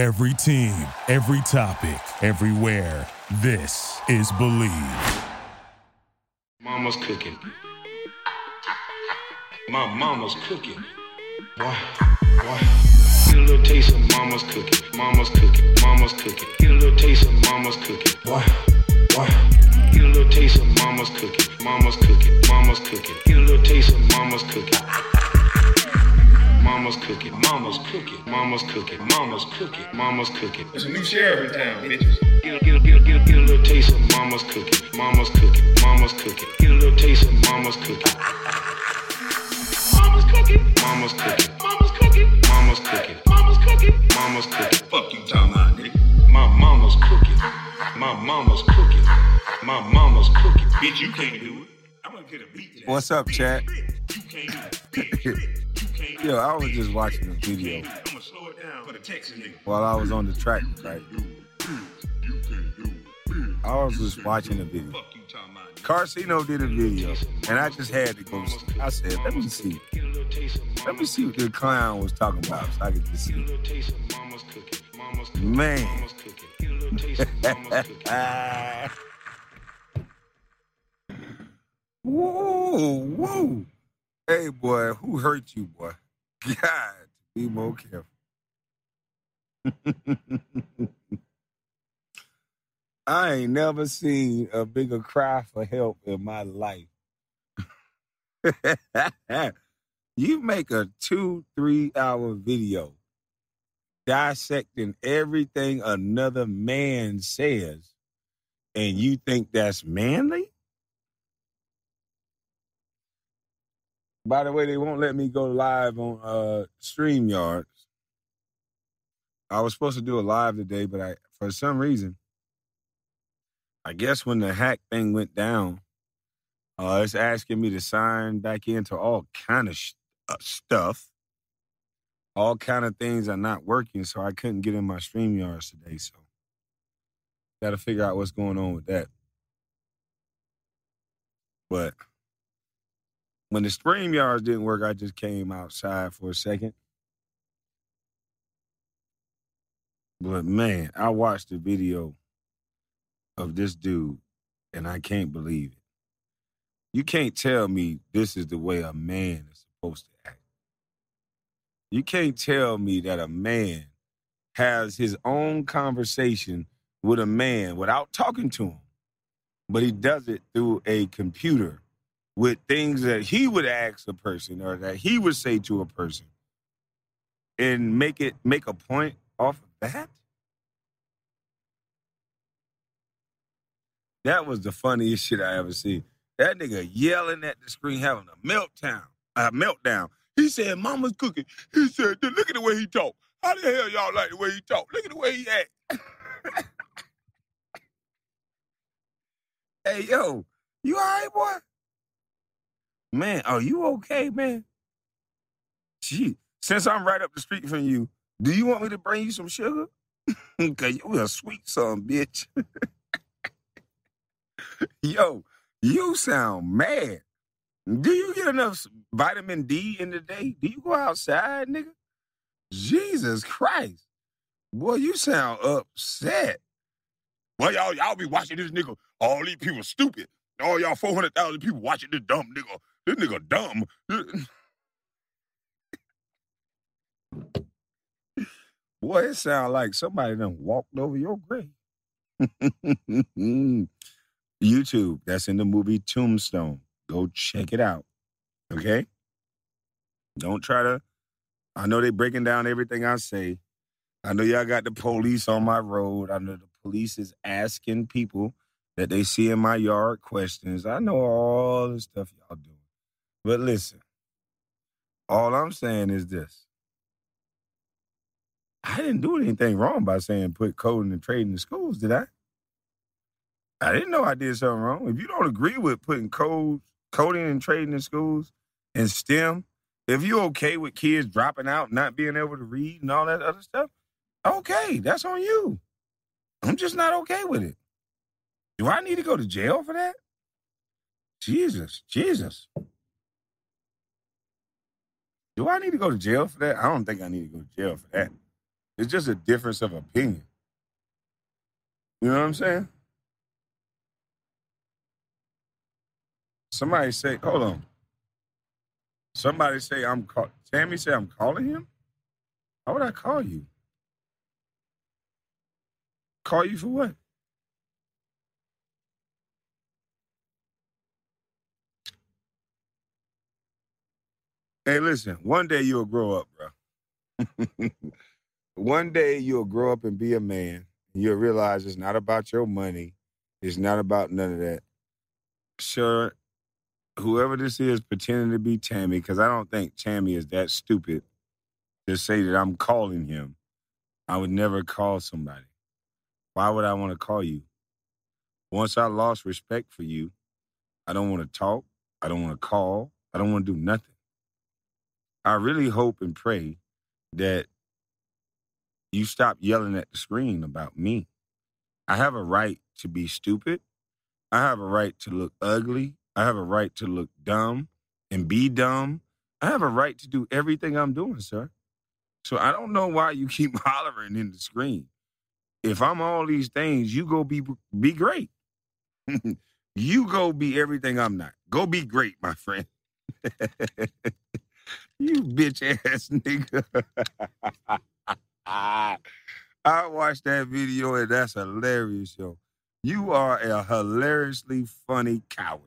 Every team, every topic, everywhere. This is Believe. Mama's cooking. My mama's cooking. Boy, boy. Get a little taste of mama's cooking. Mama's cooking. Mama's cooking. Get a little taste of mama's cooking. Boy, boy. Get a little taste of mama's cooking. Mama's cooking. Mama's cooking. Get a little taste of mama's cooking. Mama's cooking. Mama's cooking. Mama's cooking. Mama's cooking. Mama's cooking. There's a new sheriff in town, bitches. Get a, get a, get a, get a, get a little taste of mama's cooking. Mama's cooking. Mama's cooking. Get a little taste of mama's cooking. Mama's cooking. Mama's cooking. Mama's cooking. Mama's cooking. Mama's cooking. Mama's cooking. Fuck you talking about, nigga. My mama's cooking. My mama's cooking. My mama's cooking. Bitch, you can't do it. I'm gonna get a beat to. What's up, chat? You can't do it. Yo. I was just watching video the nigga. while I was on the track, right? I was just watching a video. Karceno did a video, and I just had to go. I said, let me see. Let me see what the clown was talking about so I could just see. Man. Whoa, whoa. Hey, boy, who hurt you, boy? God, be more careful. I ain't never seen a bigger cry for help in my life. you make a two, three hour video dissecting everything another man says, and you think that's manly? By the way, they won't let me go live on uh StreamYards. I was supposed to do a live today, but I for some reason, I guess when the hack thing went down, uh, it's asking me to sign back into all kind of sh- uh, stuff. All kind of things are not working, so I couldn't get in my StreamYards today. So, got to figure out what's going on with that. But when the StreamYards didn't work, I just came outside for a second. But man, I watched the video of this dude, and I can't believe it. You can't tell me this is the way a man is supposed to act. You can't tell me that a man has his own conversation with a man without talking to him, but he does it through a computer with things that he would ask a person or that he would say to a person and make it make a point off of that. That was the funniest shit I ever seen. That nigga yelling at the screen, having a meltdown. A meltdown. He said, "Mama's cooking." He said, "Look at the way he talk. How the hell y'all like the way he talk? Look at the way he act." hey, yo, you all right, boy? Man, are you okay, man? Gee, since I'm right up the street from you, do you want me to bring you some sugar? Cause you a sweet son, bitch. Yo, you sound mad. Do you get enough vitamin D in the day? Do you go outside, nigga? Jesus Christ. Boy, you sound upset. Well, y'all, y'all be watching this nigga. All these people stupid. All y'all 400,000 people watching this dumb nigga. This nigga dumb. Boy, it sound like somebody done walked over your grave. YouTube, that's in the movie Tombstone. Go check it out. Okay? Don't try to. I know they breaking down everything I say. I know y'all got the police on my road. I know the police is asking people that they see in my yard questions. I know all the stuff y'all doing. But listen, all I'm saying is this. I didn't do anything wrong by saying put coding and trading in schools, did I? I didn't know I did something wrong. If you don't agree with putting code, coding and trading in schools and STEM, if you're okay with kids dropping out, not being able to read and all that other stuff, okay, that's on you. I'm just not okay with it. Do I need to go to jail for that? Jesus, Jesus. Do I need to go to jail for that? I don't think I need to go to jail for that. It's just a difference of opinion. You know what I'm saying? Somebody say, hold on. Somebody say I'm call Tammy say I'm calling him? How would I call you? Call you for what? Hey, listen, one day you'll grow up, bro. one day you'll grow up and be a man. And you'll realize it's not about your money. It's not about none of that. Sure, whoever this is pretending to be Tammy, because I don't think Tammy is that stupid to say that I'm calling him. I would never call somebody. Why would I want to call you? Once I lost respect for you, I don't want to talk. I don't want to call. I don't want to do nothing. I really hope and pray that you stop yelling at the screen about me. I have a right to be stupid. I have a right to look ugly. I have a right to look dumb and be dumb. I have a right to do everything I'm doing, sir. So I don't know why you keep hollering in the screen. If I'm all these things, you go be be great. you go be everything I'm not. Go be great, my friend. you bitch ass nigga. I watched that video and that's hilarious, yo. You are a hilariously funny coward.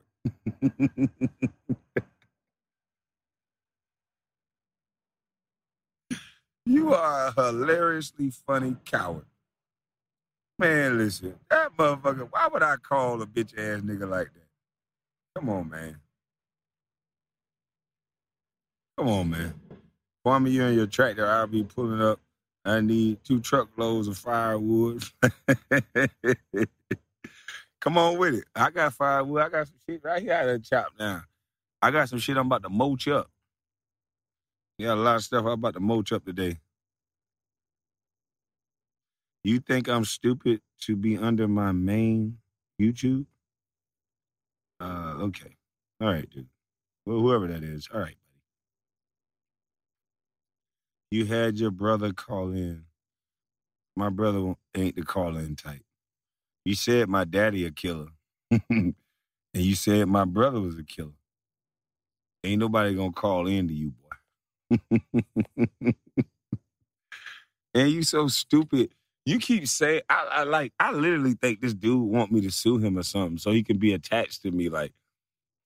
you are a hilariously funny coward. Man, listen, that motherfucker, why would I call a bitch ass nigga like that? Come on, man. Come on, man. Kwame, you and your tractor, I'll be pulling up. I need two truckloads of firewood. Come on with it. I got firewood. I got some shit right here I done chop down. I got some shit I'm about to mulch up. Yeah, a lot of stuff I'm about to mulch up today. You think I'm stupid to be under my main YouTube? Uh, okay. All right, dude. Well, whoever that is. All right. You had your brother call in. My brother ain't the call in type. You said my daddy a killer. and you said my brother was a killer. Ain't nobody gonna call in to you, boy. and you so stupid. You keep saying I, I like I literally think this dude want me to sue him or something so he can be attached to me. Like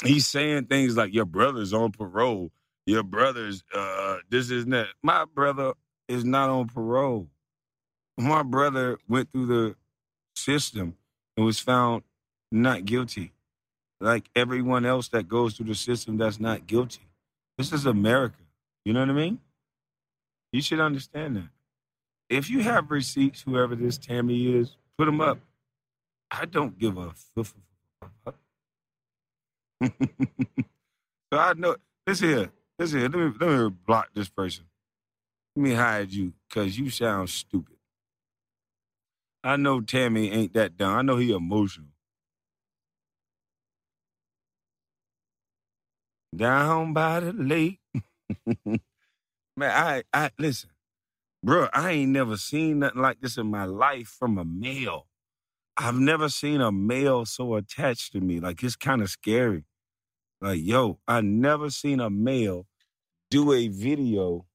he's saying things like your brother's on parole. Your brother's uh this is that. My brother is not on parole. My brother went through the system and was found not guilty. Like everyone else that goes through the system that's not guilty. This is America. You know what I mean? You should understand that. If you have receipts, whoever this Tammy is, put them up. I don't give a fuck. so I know. Listen here. Let me, let me block this person. Let me hide you because you sound stupid. I know Tammy ain't that dumb. I know he emotional. Down by the lake. Man, I I listen, bro. I ain't never seen nothing like this in my life from a male. I've never seen a male so attached to me. Like it's kind of scary. Like yo, I never seen a male do a video,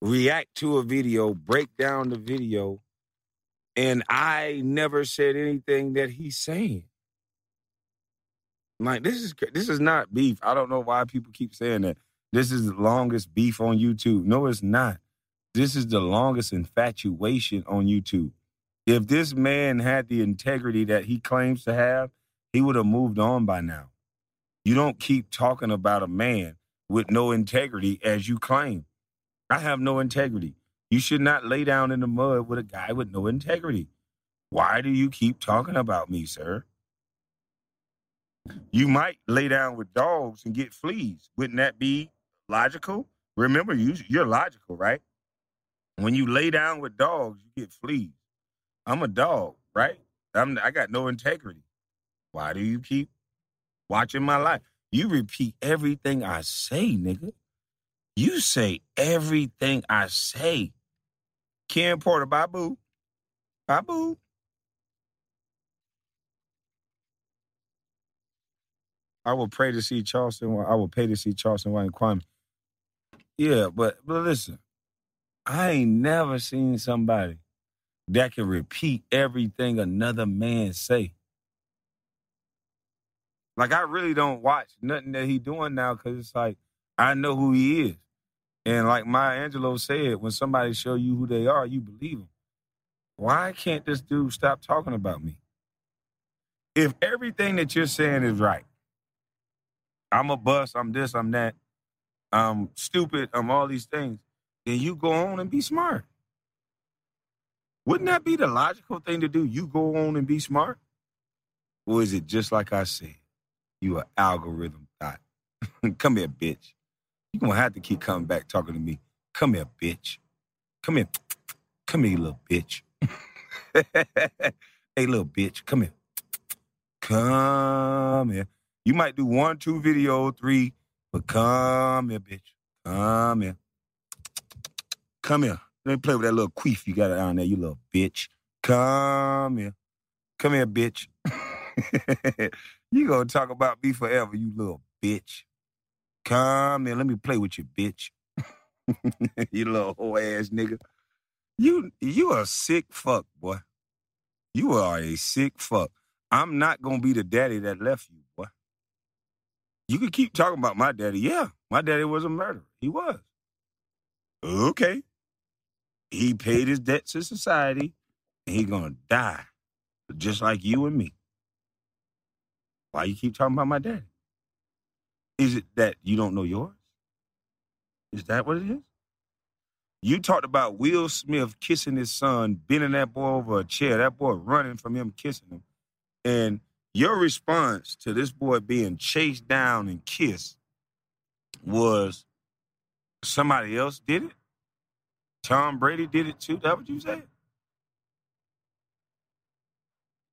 react to a video, break down the video, and I never said anything that he's saying. Like this is this is not beef. I don't know why people keep saying that. This is the longest beef on YouTube. No, it's not. This is the longest infatuation on YouTube. If this man had the integrity that he claims to have, he would have moved on by now. You don't keep talking about a man with no integrity as you claim. I have no integrity. You should not lay down in the mud with a guy with no integrity. Why do you keep talking about me, sir? You might lay down with dogs and get fleas. Wouldn't that be logical? Remember, you, you're logical, right? When you lay down with dogs, you get fleas. I'm a dog, right? I'm, I got no integrity. Why do you keep watching my life? You repeat everything I say, nigga. You say everything I say. Ken Porter. Bye boo. I will pray to see Charleston. I will pay to see Charleston White and Kwame. Yeah, but but listen, I ain't never seen somebody that can repeat everything another man say. Like I really don't watch nothing that he doing now because it's like I know who he is, and like Maya Angelou said, when somebody show you who they are, you believe them. Why can't this dude stop talking about me? If everything that you're saying is right, I'm a bust, I'm this, I'm that, I'm stupid, I'm all these things, then you go on and be smart. Wouldn't that be the logical thing to do? You go on and be smart? Or is it just like I said? You an algorithm thought. Come here, bitch. You're gonna have to keep coming back talking to me. Come here, bitch. Come here. Come here, you little bitch. hey, little bitch, come here. Come here. You might do one, two video, three, but come here, bitch. Come here. Come here. Let me play with that little queef you got down there, you little bitch. Come here. Come here, bitch. you gonna talk about me forever, you little bitch. Come here, let me play with you, bitch. you little whole ass nigga. You you a sick fuck, boy. You are a sick fuck. I'm not gonna be the daddy that left you, boy. You can keep talking about my daddy. Yeah, my daddy was a murderer. He was. Okay. He paid his debts to society, and he gonna die, just like you and me. Why you keep talking about my daddy? Is it that you don't know yours? Is that what it is? You talked about Will Smith kissing his son, bending that boy over a chair, that boy running from him kissing him. And your response to this boy being chased down and kissed was somebody else did it? Tom Brady did it too? That what you said?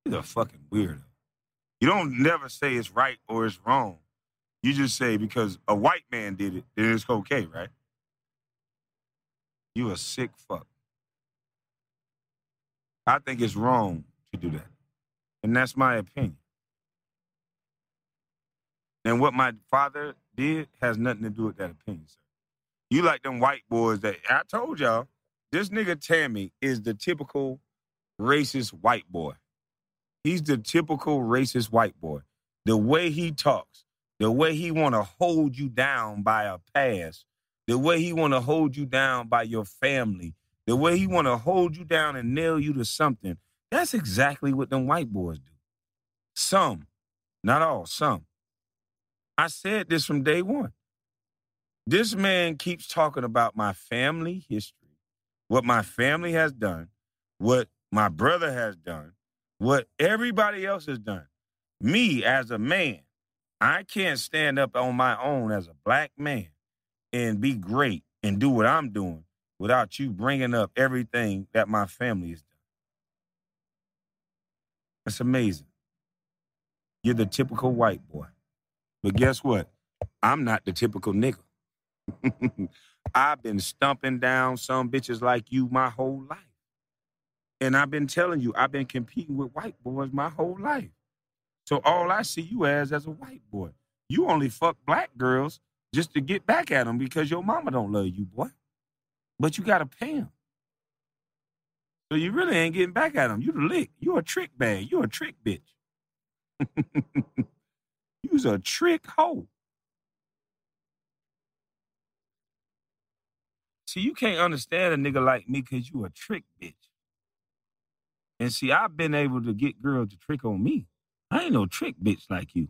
He's a fucking weirdo. You don't never say it's right or it's wrong. You just say because a white man did it, then it's okay, right? You a sick fuck. I think it's wrong to do that. And that's my opinion. And what my father did has nothing to do with that opinion, sir. You like them white boys that I told y'all, this nigga Tammy is the typical racist white boy. He's the typical racist white boy. The way he talks, the way he want to hold you down by a past, the way he want to hold you down by your family, the way he want to hold you down and nail you to something. That's exactly what them white boys do. Some, not all, some. I said this from day one. This man keeps talking about my family history, what my family has done, what my brother has done, what everybody else has done. Me as a man, I can't stand up on my own as a black man and be great and do what I'm doing without you bringing up everything that my family has done. That's amazing. You're the typical white boy. But guess what? I'm not the typical nigga. I've been stumping down some bitches like you my whole life. And I've been telling you, I've been competing with white boys my whole life. So all I see you as as a white boy. You only fuck black girls just to get back at them because your mama don't love you, boy. But you gotta pay them. So you really ain't getting back at them. You the lick. You a trick bag. You a trick bitch. You's a trick hoe. See, you can't understand a nigga like me because you a trick bitch. And see, I've been able to get girls to trick on me. I ain't no trick bitch like you.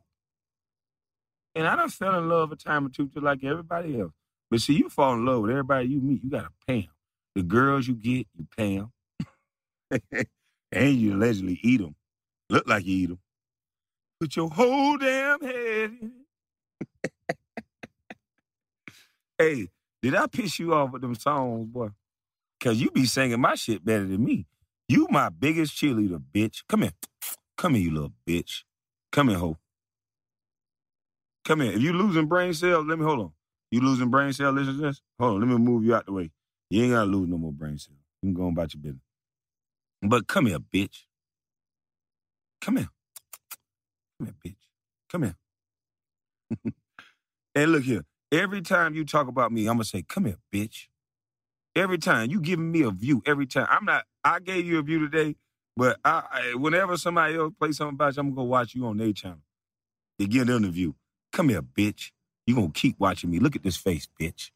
And I done fell in love a time or two just like everybody else. But see, you fall in love with everybody you meet, you gotta pay them. The girls you get, you pay them. and you allegedly eat them. Look like you eat them. Put your whole damn head in hey, did I piss you off with them songs, boy? Cause you be singing my shit better than me. You my biggest cheerleader, bitch. Come here. Come here, you little bitch. Come here, ho. Come here. If you losing brain cells, let me hold on. You losing brain cells, listen to this? Hold on, let me move you out the way. You ain't gotta lose no more brain cells. You can go on about your business. But come here, bitch. Come here. Come here, bitch. Come here. and look here. Every time you talk about me, I'm gonna say, come here, bitch. Every time you giving me a view, every time. I'm not, I gave you a view today, but I, I whenever somebody else plays something about you, I'm gonna go watch you on their channel. They give them the view. Come here, bitch. You gonna keep watching me. Look at this face, bitch.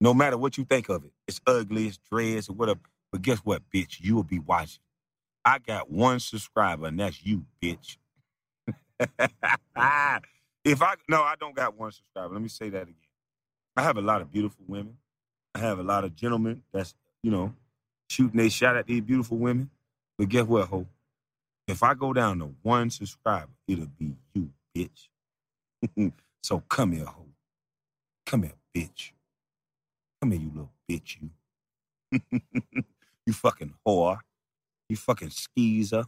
No matter what you think of it, it's ugly, it's dreads, or whatever. But guess what, bitch? You will be watching. I got one subscriber, and that's you, bitch. if I no, I don't got one subscriber. Let me say that again. I have a lot of beautiful women. I have a lot of gentlemen that's, you know, shooting a shot at these beautiful women. But guess what, ho? If I go down to one subscriber, it'll be you, bitch. so come here, ho. Come here, bitch. Come here, you little bitch, you. you fucking whore. You fucking skeezer.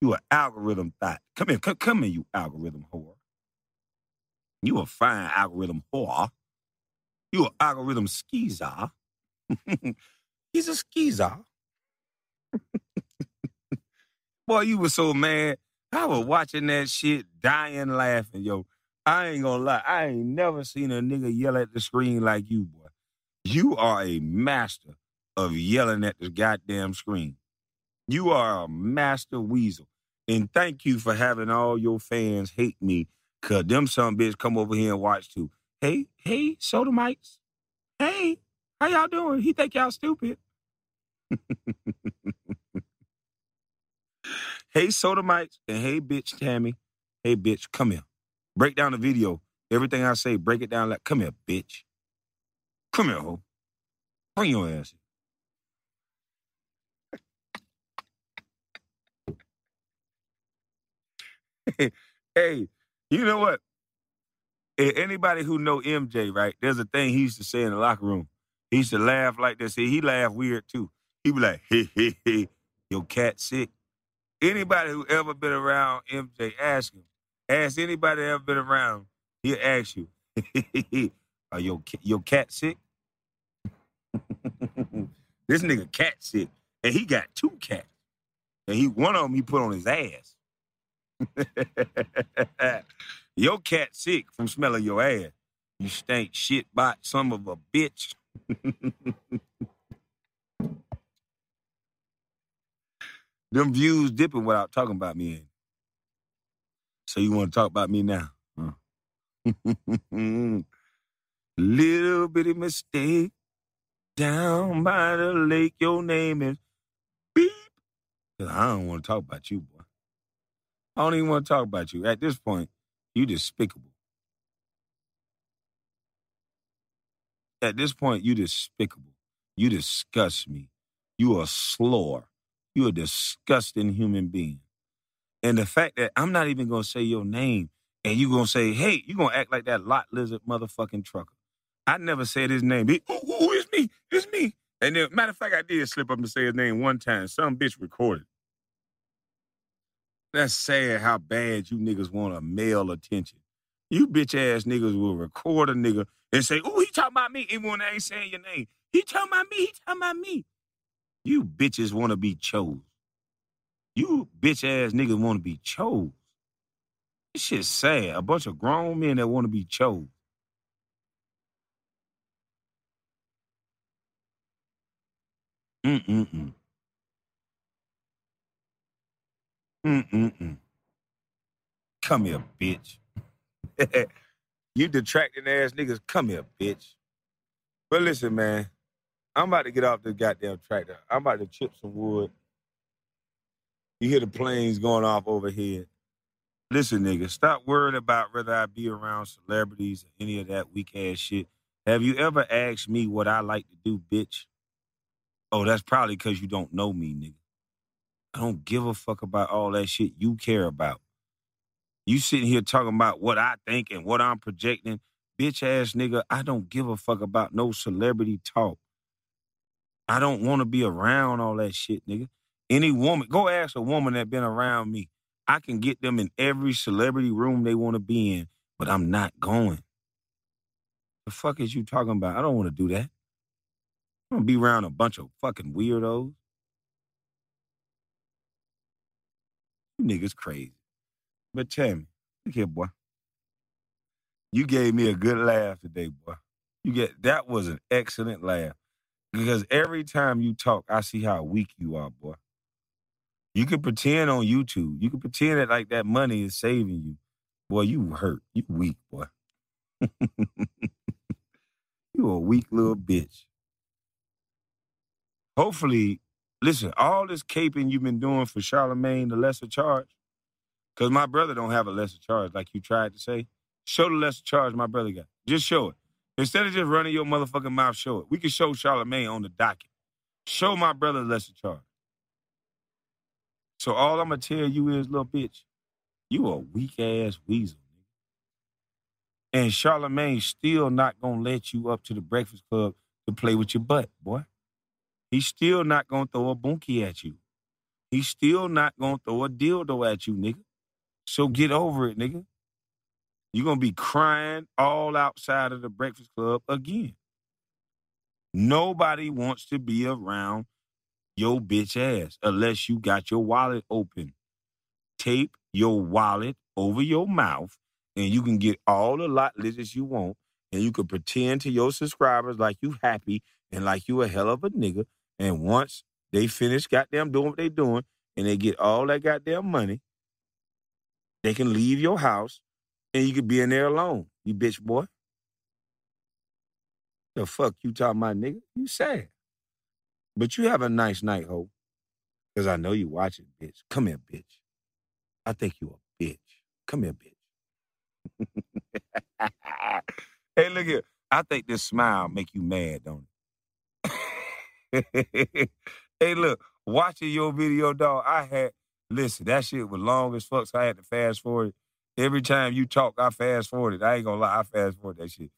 You an algorithm thought. Come here, come, come here, you algorithm whore. You a fine algorithm whore. You an algorithm skeezer. He's a skeezer. Boy, you were so mad. I was watching that shit, dying laughing, yo. I ain't gonna lie. I ain't never seen a nigga yell at the screen like you, boy. You are a master of yelling at the goddamn screen. You are a master weasel. And thank you for having all your fans hate me, cause them some bitch come over here and watch too. Hey, hey, sodomites. Hey, how y'all doing? He think y'all stupid. hey, sodomites, and hey, bitch Tammy. Hey, bitch, come here. Break down the video. Everything I say, break it down like, come here, bitch. Come here, ho. Bring your ass here. hey, you know what? Anybody who know MJ, right? There's a thing he used to say in the locker room. He used to laugh like this. See, he laugh weird too. He be like, hey, hey, hey, your cat sick. Anybody who ever been around MJ, ask him. Ask anybody ever been around, he'll ask you, are your, your cat sick? this nigga cat sick. And he got two cats. And he one of them he put on his ass. your cat sick from smelling your ass. You stink shit bot some of a bitch. Them views dipping without talking about me. it? So you want to talk about me now? Huh? Little bitty mistake down by the lake. Your name is beep. I don't want to talk about you, boy. I don't even want to talk about you. At this point, you despicable. At this point, you despicable. You disgust me. You a slore. You a disgusting human being. And the fact that I'm not even gonna say your name and you gonna say, hey, you gonna act like that lot lizard motherfucking trucker. I never said his name. He, is me? It's me. And then, matter of fact, I did slip up and say his name one time. Some bitch recorded. That's sad how bad you niggas want a male attention. You bitch ass niggas will record a nigga and say, "Oh, he talking about me," even when they ain't saying your name. He talking about me. He talking about me. You bitches want to be chose. You bitch ass niggas want to be chose. This shit's sad. A bunch of grown men that want to be chose. Mm-mm-mm. Mm-mm-mm. Come here, bitch. you detracting ass niggas, come here, bitch. But listen, man, I'm about to get off this goddamn tractor. I'm about to chip some wood. You hear the planes going off overhead. Listen, nigga, stop worrying about whether I be around celebrities or any of that weak ass shit. Have you ever asked me what I like to do, bitch? Oh, that's probably because you don't know me, nigga. I don't give a fuck about all that shit you care about. You sitting here talking about what I think and what I'm projecting. Bitch ass nigga, I don't give a fuck about no celebrity talk. I don't want to be around all that shit, nigga. Any woman, go ask a woman that been around me. I can get them in every celebrity room they want to be in, but I'm not going. The fuck is you talking about? I don't want to do that. I'm gonna be around a bunch of fucking weirdos. You niggas crazy. But tell me, look here, boy. You gave me a good laugh today, boy. You get that was an excellent laugh. Because every time you talk, I see how weak you are, boy. You can pretend on YouTube. You can pretend that like that money is saving you. Boy, you hurt. You weak, boy. you a weak little bitch. Hopefully, listen, all this caping you've been doing for Charlemagne, the lesser charge, because my brother don't have a lesser charge like you tried to say. Show the lesser charge my brother got. Just show it. Instead of just running your motherfucking mouth, show it. We can show Charlemagne on the docket. Show my brother the lesser charge. So all I'm gonna tell you is, little bitch, you a weak ass weasel. And Charlemagne still not gonna let you up to the Breakfast Club to play with your butt, boy. He's still not gonna throw a bunkie at you. He's still not gonna throw a dildo at you, nigga. So get over it, nigga. You're gonna be crying all outside of the Breakfast Club again. Nobody wants to be around your bitch ass unless you got your wallet open. Tape your wallet over your mouth and you can get all the lot lizards you want and you can pretend to your subscribers like you happy and like you a hell of a nigga. And once they finish goddamn doing what they doing and they get all that goddamn money, they can leave your house and you can be in there alone, you bitch boy. The fuck you talking about, nigga? You sad. But you have a nice night, ho. Because I know you watching, bitch. Come here, bitch. I think you a bitch. Come here, bitch. hey, look here. I think this smile make you mad, don't it? hey, look. Watching your video, dog, I had, listen, that shit was long as fuck, so I had to fast forward. Every time you talk, I fast forward it. I ain't gonna lie, I fast forward that shit.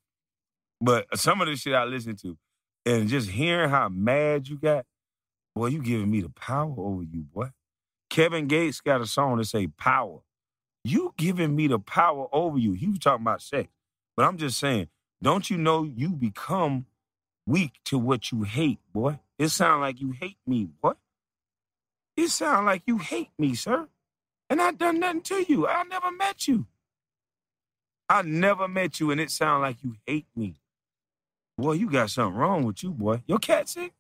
But some of the shit I listen to, and just hearing how mad you got, boy, you giving me the power over you, boy. Kevin Gates got a song that say power. You giving me the power over you. He was talking about sex. But I'm just saying, don't you know you become weak to what you hate, boy? It sound like you hate me, boy. It sound like you hate me, sir. And I done nothing to you. I never met you. I never met you, and it sound like you hate me. Boy, you got something wrong with you, boy. Your cat sick?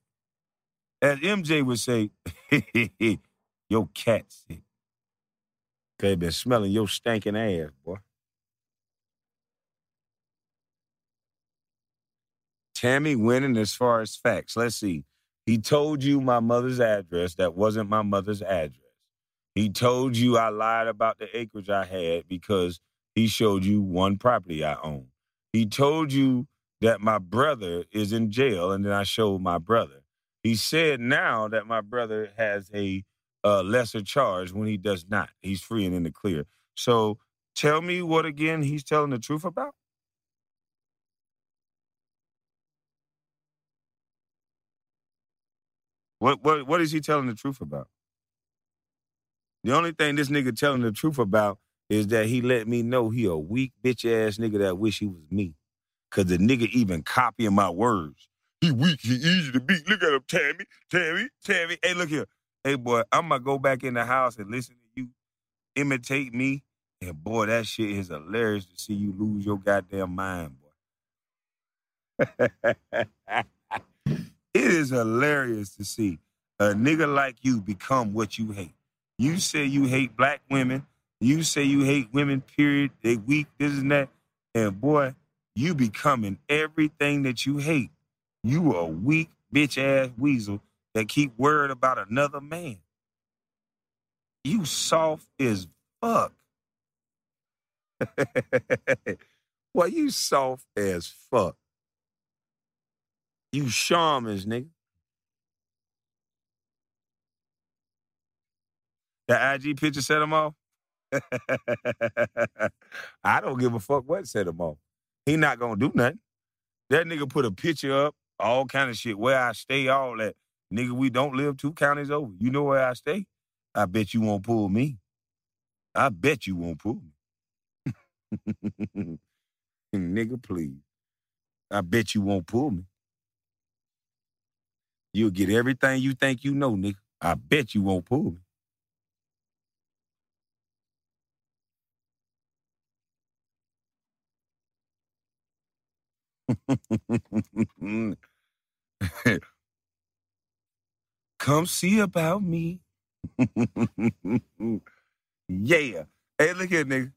As MJ would say, your cat sick. They been smelling your stinking ass, boy. Tammy winning as far as facts. Let's see. He told you my mother's address. That wasn't my mother's address. He told you I lied about the acreage I had because he showed you one property I own. He told you that my brother is in jail, and then I showed my brother. He said now that my brother has a uh, lesser charge when he does not. He's free and in the clear. So tell me what again he's telling the truth about? What what what is he telling the truth about? The only thing this nigga telling the truth about is that he let me know he a weak bitch ass nigga that wish he was me. Cause the nigga even copying my words. He weak, he easy to beat. Look at him, Tammy, Tammy, Tammy. Hey, look here. Hey boy, I'm gonna go back in the house and listen to you imitate me. And boy, that shit is hilarious to see you lose your goddamn mind, boy. it is hilarious to see a nigga like you become what you hate. You say you hate black women. You say you hate women, period. They weak, this and that. And boy, you becoming everything that you hate. You a weak bitch ass weasel that keep worried about another man. You soft as fuck. well, you soft as fuck. You shamans, nigga. The IG picture set him off. I don't give a fuck what set him off. He not gonna do nothing. That nigga put a picture up, all kind of shit, where I stay, all that. Nigga, we don't live two counties over. You know where I stay? I bet you won't pull me. I bet you won't pull me. nigga, please. I bet you won't pull me. You'll get everything you think you know, nigga. I bet you won't pull me. Come see about me. yeah. Hey, look here, nigga.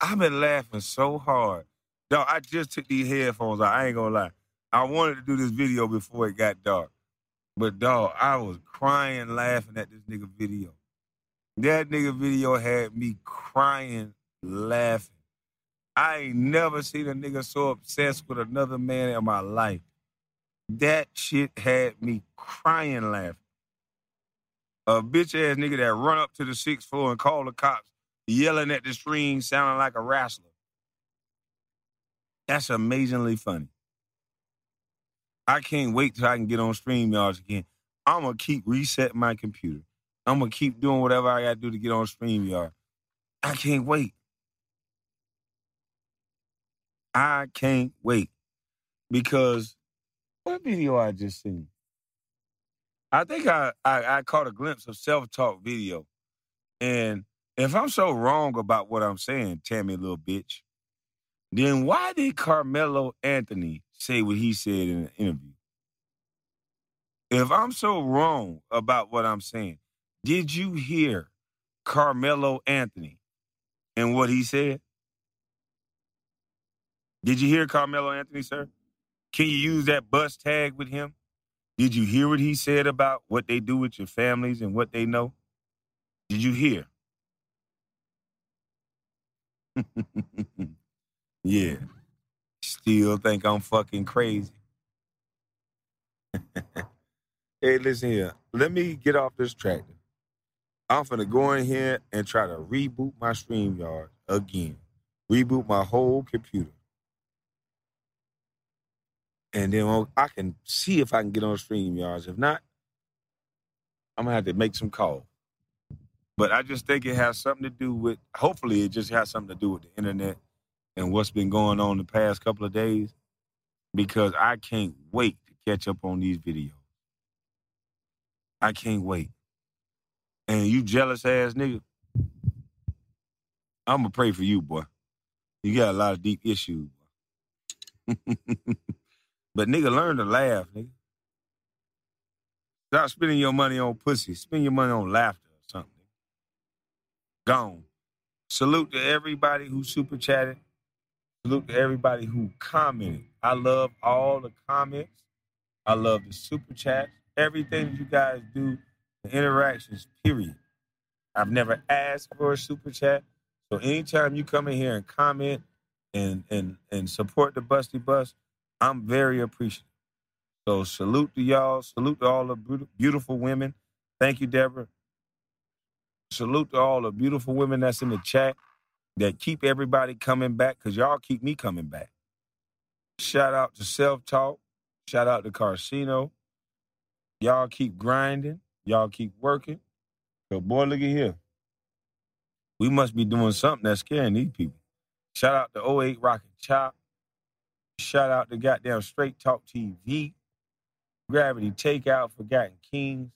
I've been laughing so hard. Dog, I just took these headphones out. I ain't gonna lie. I wanted to do this video before it got dark. But dog, I was crying laughing at this nigga video. That nigga video had me crying laughing. I ain't never seen a nigga so obsessed with another man in my life. That shit had me crying laughing. A bitch ass nigga that run up to the sixth floor and call the cops, yelling at the screen, sounding like a wrestler. That's amazingly funny. I can't wait till I can get on StreamYards again. I'm gonna keep resetting my computer. I'm gonna keep doing whatever I gotta do to get on StreamYard. I can't wait. I can't wait because what video I just seen? I think I, I, I caught a glimpse of self-talk video. And if I'm so wrong about what I'm saying, Tammy little bitch, then why did Carmelo Anthony say what he said in an interview? If I'm so wrong about what I'm saying, did you hear Carmelo Anthony and what he said? Did you hear Carmelo Anthony, sir? Can you use that bus tag with him? Did you hear what he said about what they do with your families and what they know? Did you hear? yeah. Still think I'm fucking crazy. hey, listen here. Let me get off this tractor. I'm finna go in here and try to reboot my StreamYard again. Reboot my whole computer. And then I'll- can see if I can get on StreamYards. If not, I'm gonna have to make some calls. But I just think it has something to do with hopefully it just has something to do with the internet and what's been going on the past couple of days. Because I can't wait to catch up on these videos. I can't wait. And you jealous ass nigga, I'm gonna pray for you, boy. You got a lot of deep issues. But nigga, learn to laugh, nigga. Stop spending your money on pussy. Spend your money on laughter or something. Gone. Salute to everybody who super chatted. Salute to everybody who commented. I love all the comments. I love the super chats. Everything you guys do, the interactions, period. I've never asked for a super chat. So anytime you come in here and comment and and and support the Busty Bus, I'm very appreciative. So salute to y'all. Salute to all the beautiful women. Thank you, Deborah. Salute to all the beautiful women that's in the chat that keep everybody coming back because y'all keep me coming back. Shout out to Self Talk. Shout out to Karceno. Y'all keep grinding. Y'all keep working. So, boy, look at here. We must be doing something that's scaring these people. Shout out to 08 Rocket Chop. Shout out to goddamn Straight Talk TV. Gravity Takeout, Forgotten Kings.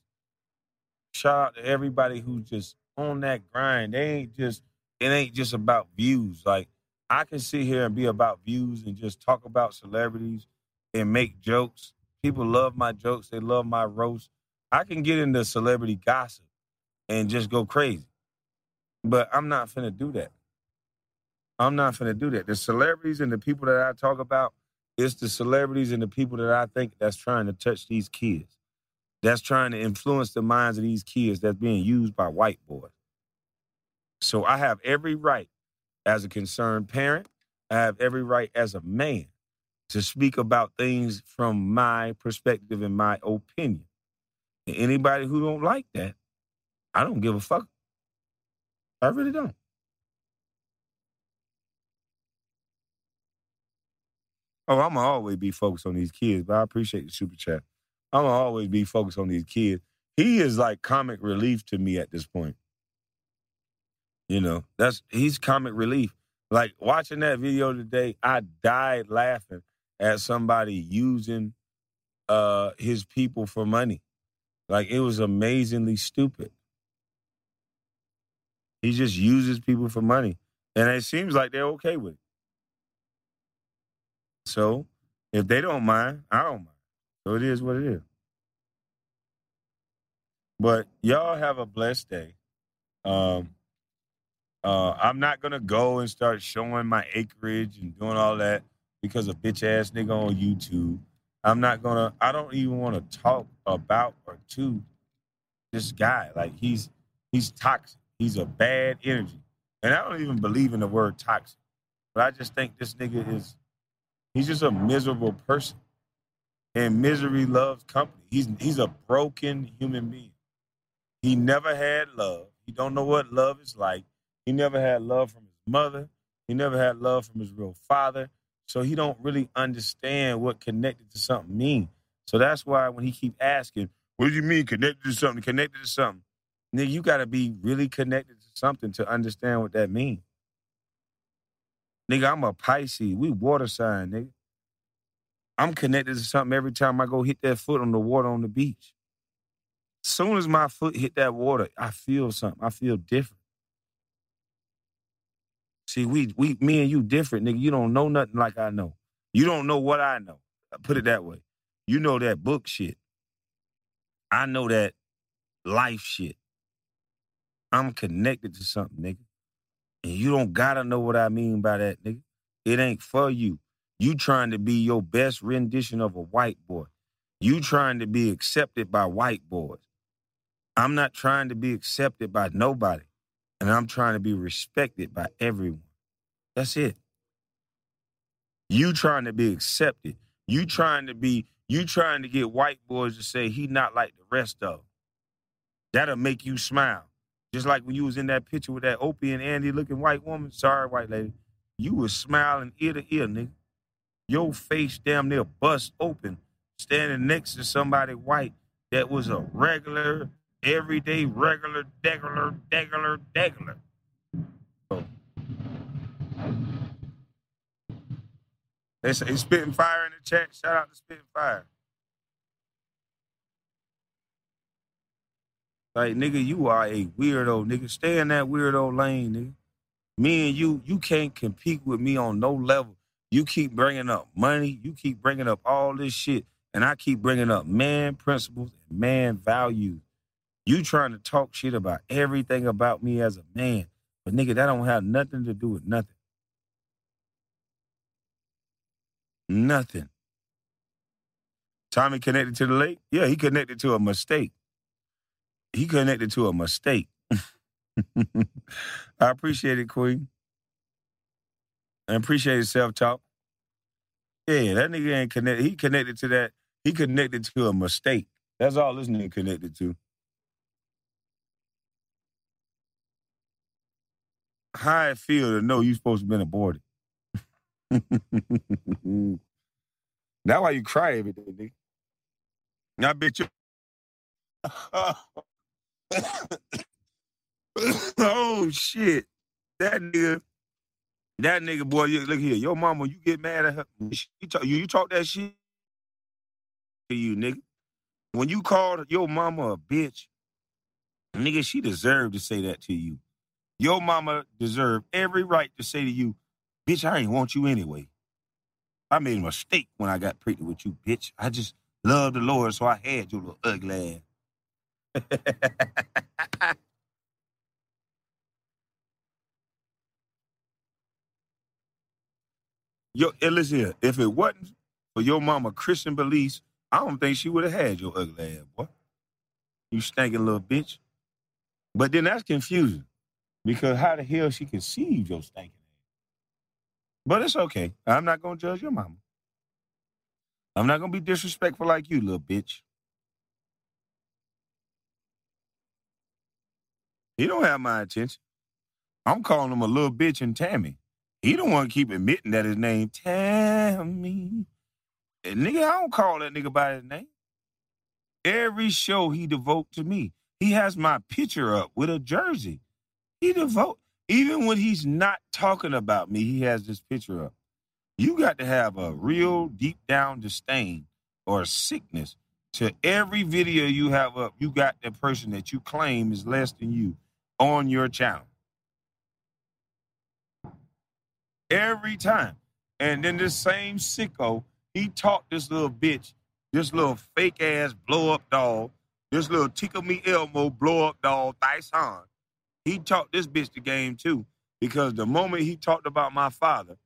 Shout out to everybody who's just on that grind. They ain't just, it ain't just about views. Like, I can sit here and be about views and just talk about celebrities and make jokes. People love my jokes. They love my roast. I can get into celebrity gossip and just go crazy. But I'm not finna do that. I'm not finna do that. The celebrities and the people that I talk about, it's the celebrities and the people that I think that's trying to touch these kids. That's trying to influence the minds of these kids that's being used by white boys. So I have every right as a concerned parent, I have every right as a man to speak about things from my perspective and my opinion. And anybody who don't like that, I don't give a fuck. I really don't. Oh, I'm gonna always be focused on these kids, but I appreciate the super chat. I'm gonna always be focused on these kids. He is like comic relief to me at this point. You know, that's he's comic relief. Like watching that video today, I died laughing at somebody using uh his people for money. Like it was amazingly stupid. He just uses people for money. And it seems like they're okay with it. So if they don't mind, I don't mind. So it is what it is. But y'all have a blessed day. Um uh I'm not gonna go and start showing my acreage and doing all that because a bitch ass nigga on YouTube. I'm not gonna I don't even wanna talk about or to this guy. Like he's he's toxic. He's a bad energy. And I don't even believe in the word toxic. But I just think this nigga is he's just a miserable person. And misery loves company. He's he's a broken human being. He never had love. He don't know what love is like. He never had love from his mother. He never had love from his real father. So he don't really understand what connected to something mean. So that's why when he keep asking, what do you mean connected to something? Connected to something. Nigga, you gotta be really connected to something to understand what that means. Nigga, I'm a Pisces. We water sign, nigga. I'm connected to something every time I go hit that foot on the water on the beach. As soon as my foot hit that water, I feel something. I feel different. See, we we me and you different, nigga. You don't know nothing like I know. You don't know what I know. Put it that way. You know that book shit. I know that life shit. I'm connected to something, nigga. And you don't gotta know what I mean by that, nigga. It ain't for you. You trying to be your best rendition of a white boy. You trying to be accepted by white boys. I'm not trying to be accepted by nobody. And I'm trying to be respected by everyone. That's it. You trying to be accepted. You trying to be, you trying to get white boys to say he not like the rest of them. That'll make you smile. Just like when you was in that picture with that Opie and Andy looking white woman. Sorry, white lady. You was smiling ear to ear, nigga. Your face damn near bust open, standing next to somebody white that was a regular, everyday, regular, degular, degular, degular. They say he's spitting fire in the chat. Shout out to spitting fire. Like nigga, you are a weirdo, nigga. Stay in that weirdo lane, nigga. Me and you, you can't compete with me on no level. You keep bringing up money. You keep bringing up all this shit. And I keep bringing up man principles and man values. You trying to talk shit about everything about me as a man. But nigga, that don't have nothing to do with nothing. Nothing. Tommy connected to the lake? Yeah, he connected to a mistake. He connected to a mistake. I appreciate it, Queen. I appreciate his self talk. Yeah, that nigga ain't connected. He connected to that. He connected to a mistake. That's all this nigga connected to. How it feel to know you supposed to been aborted. That's why you cry every day, nigga. Now, I bet you. oh shit, that nigga, that nigga boy. Look here, your mama. You get mad at her. You talk, you, you talk that shit to you, nigga. When you called your mama a bitch, nigga, she deserved to say that to you. Your mama deserved every right to say to you, bitch, I ain't want you anyway. I made a mistake when I got pregnant with you, bitch. I just love the Lord, so I had your little ugly ass. Yo, listen here, if it wasn't for your mama Christian beliefs, I don't think she would have had your ugly ass, boy. You stinking little bitch. But then that's confusing because how the hell she conceived your stinking ass? But it's okay. I'm not gonna judge your mama. I'm not gonna be disrespectful like you, little bitch. He don't have my attention. I'm calling him a little bitch and Tammy. He don't want to keep admitting that his name Tammy. And nigga, I don't call that nigga by his name. Every show he devote to me. He has my picture up with a jersey. He devote even when he's not talking about me, he has this picture up. You got to have a real deep down disdain or sickness to every video you have up. You got the person that you claim is less than you on your channel. Every time. And then this same sicko, he taught this little bitch, this little fake ass blow up dog, this little tickle me Elmo blow up dog, Tyson. He taught this bitch the game too. Because the moment he talked about my father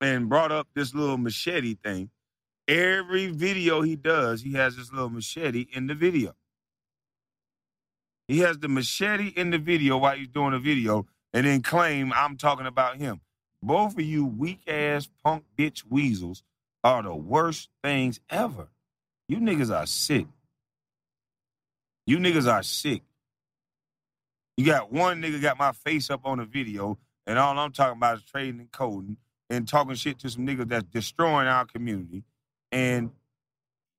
and brought up this little machete thing, every video he does, he has this little machete in the video. He has the machete in the video while he's doing the video and then claim I'm talking about him. Both of you weak ass punk bitch weasels are the worst things ever. You niggas are sick. You niggas are sick. You got one nigga got my face up on a video, and all I'm talking about is trading and coding and talking shit to some niggas that's destroying our community. And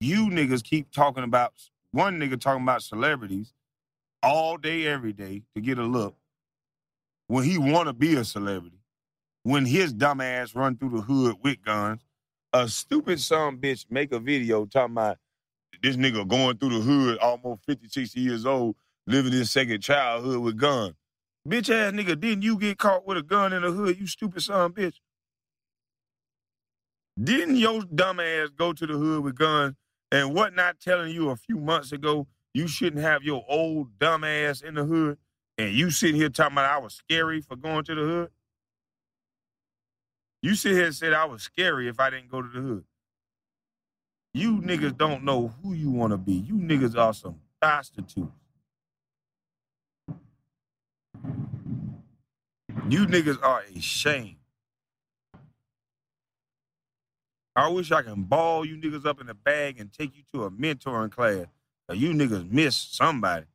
you niggas keep talking about one nigga talking about celebrities all day, every day to get a look when he want to be a celebrity. When his dumb ass run through the hood with guns, a stupid son bitch make a video talking about this nigga going through the hood almost 50, 60 years old, living his second childhood with gun. Bitch ass nigga, didn't you get caught with a gun in the hood, you stupid son bitch? Didn't your dumb ass go to the hood with guns and what not telling you a few months ago you shouldn't have your old dumb ass in the hood and you sitting here talking about I was scary for going to the hood? You sit here and said I was scary if I didn't go to the hood. You niggas don't know who you want to be. You niggas are some prostitutes. You niggas are a shame. I wish I can ball you niggas up in a bag and take you to a mentoring class. You niggas miss somebody.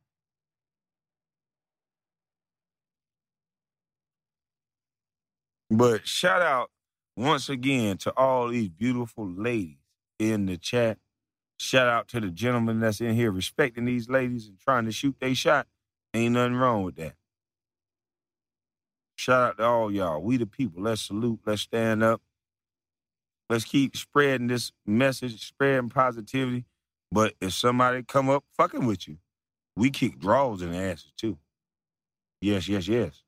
But shout out once again to all these beautiful ladies in the chat. Shout out to the gentleman that's in here respecting these ladies and trying to shoot they shot. Ain't nothing wrong with that. Shout out to all y'all. We the people. Let's salute. Let's stand up. Let's keep spreading this message, spreading positivity. But if somebody come up fucking with you, we kick draws in the asses too. Yes, yes, yes.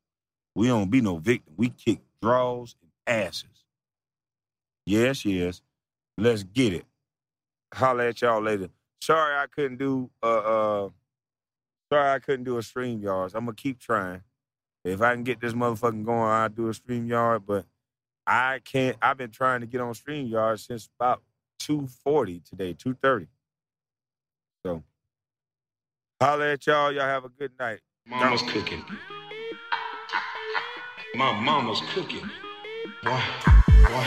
We don't be no victim. We kick draws and asses. Yes, yes. Let's get it. Holla at y'all later. Sorry I couldn't do uh uh sorry I couldn't do a stream y'all. I'm gonna keep trying. If I can get this motherfucking going, I'll do a StreamYard, but I can't I've been trying to get on StreamYard since about 240 today, 230. So holla at y'all. Y'all have a good night. Mama's cooking. My mama's cooking. Boy, boy.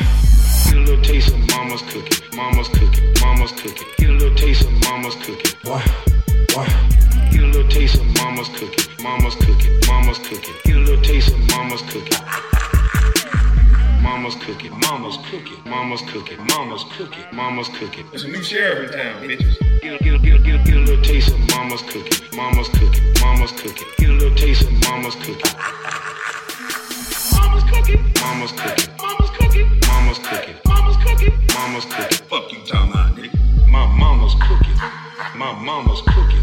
Get a little taste of mama's cooking. Mama's cooking. Mama's cooking. Get a little taste of mama's cooking. Boy. Get a little taste of mama's cooking. Mama's cooking. Mama's cooking. Get a little taste of mama's cooking. Mama's cooking. Mama's cooking. Mama's cooking. Mama's cooking. Mama's cooking. There's a new sheriff in town, bitches. Get, get, get, get, get a little taste of mama's cooking. Mama's cooking. Mama's cooking. Get a little taste of mama's cooking. Mama's cooking. Mama's cooking. Mama's cooking. Mama's cooking. Mama's cooking. Mama's cooking. Fuck you talking about, nigga. My mama's cooking. My mama's cooking.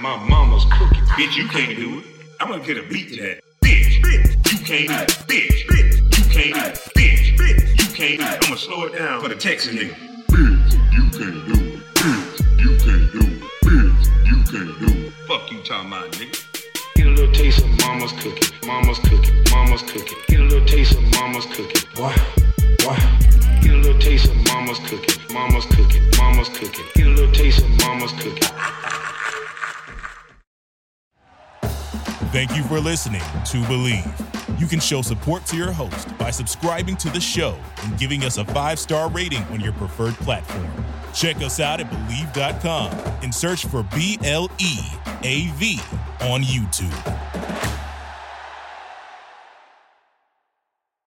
My mama's cooking. Bitch, you can't do it. I'm gonna get a beat to that. Bitch, bitch, you can't do it. Bitch, bitch, you can't do it. Bitch, bitch, you can't do it. I'm gonna slow it down for the Texas nigga. Bitch, you can't do it. Bitch, you can't do it. Bitch, you can't do it. Fuck you talking about, nigga. Get a little taste of mama's cooking. Mama's cooking. Mama's cooking. Get a little taste of mama's cooking. Boy, boy. A little taste of mama's cooking. Mama's cooking. Mama's cooking. A little taste of mama's cooking. Thank you for listening to Bleav. You can show support to your host by subscribing to the show and giving us a five star rating on your preferred platform. Check us out at Bleav.com and search for B L E A V on YouTube.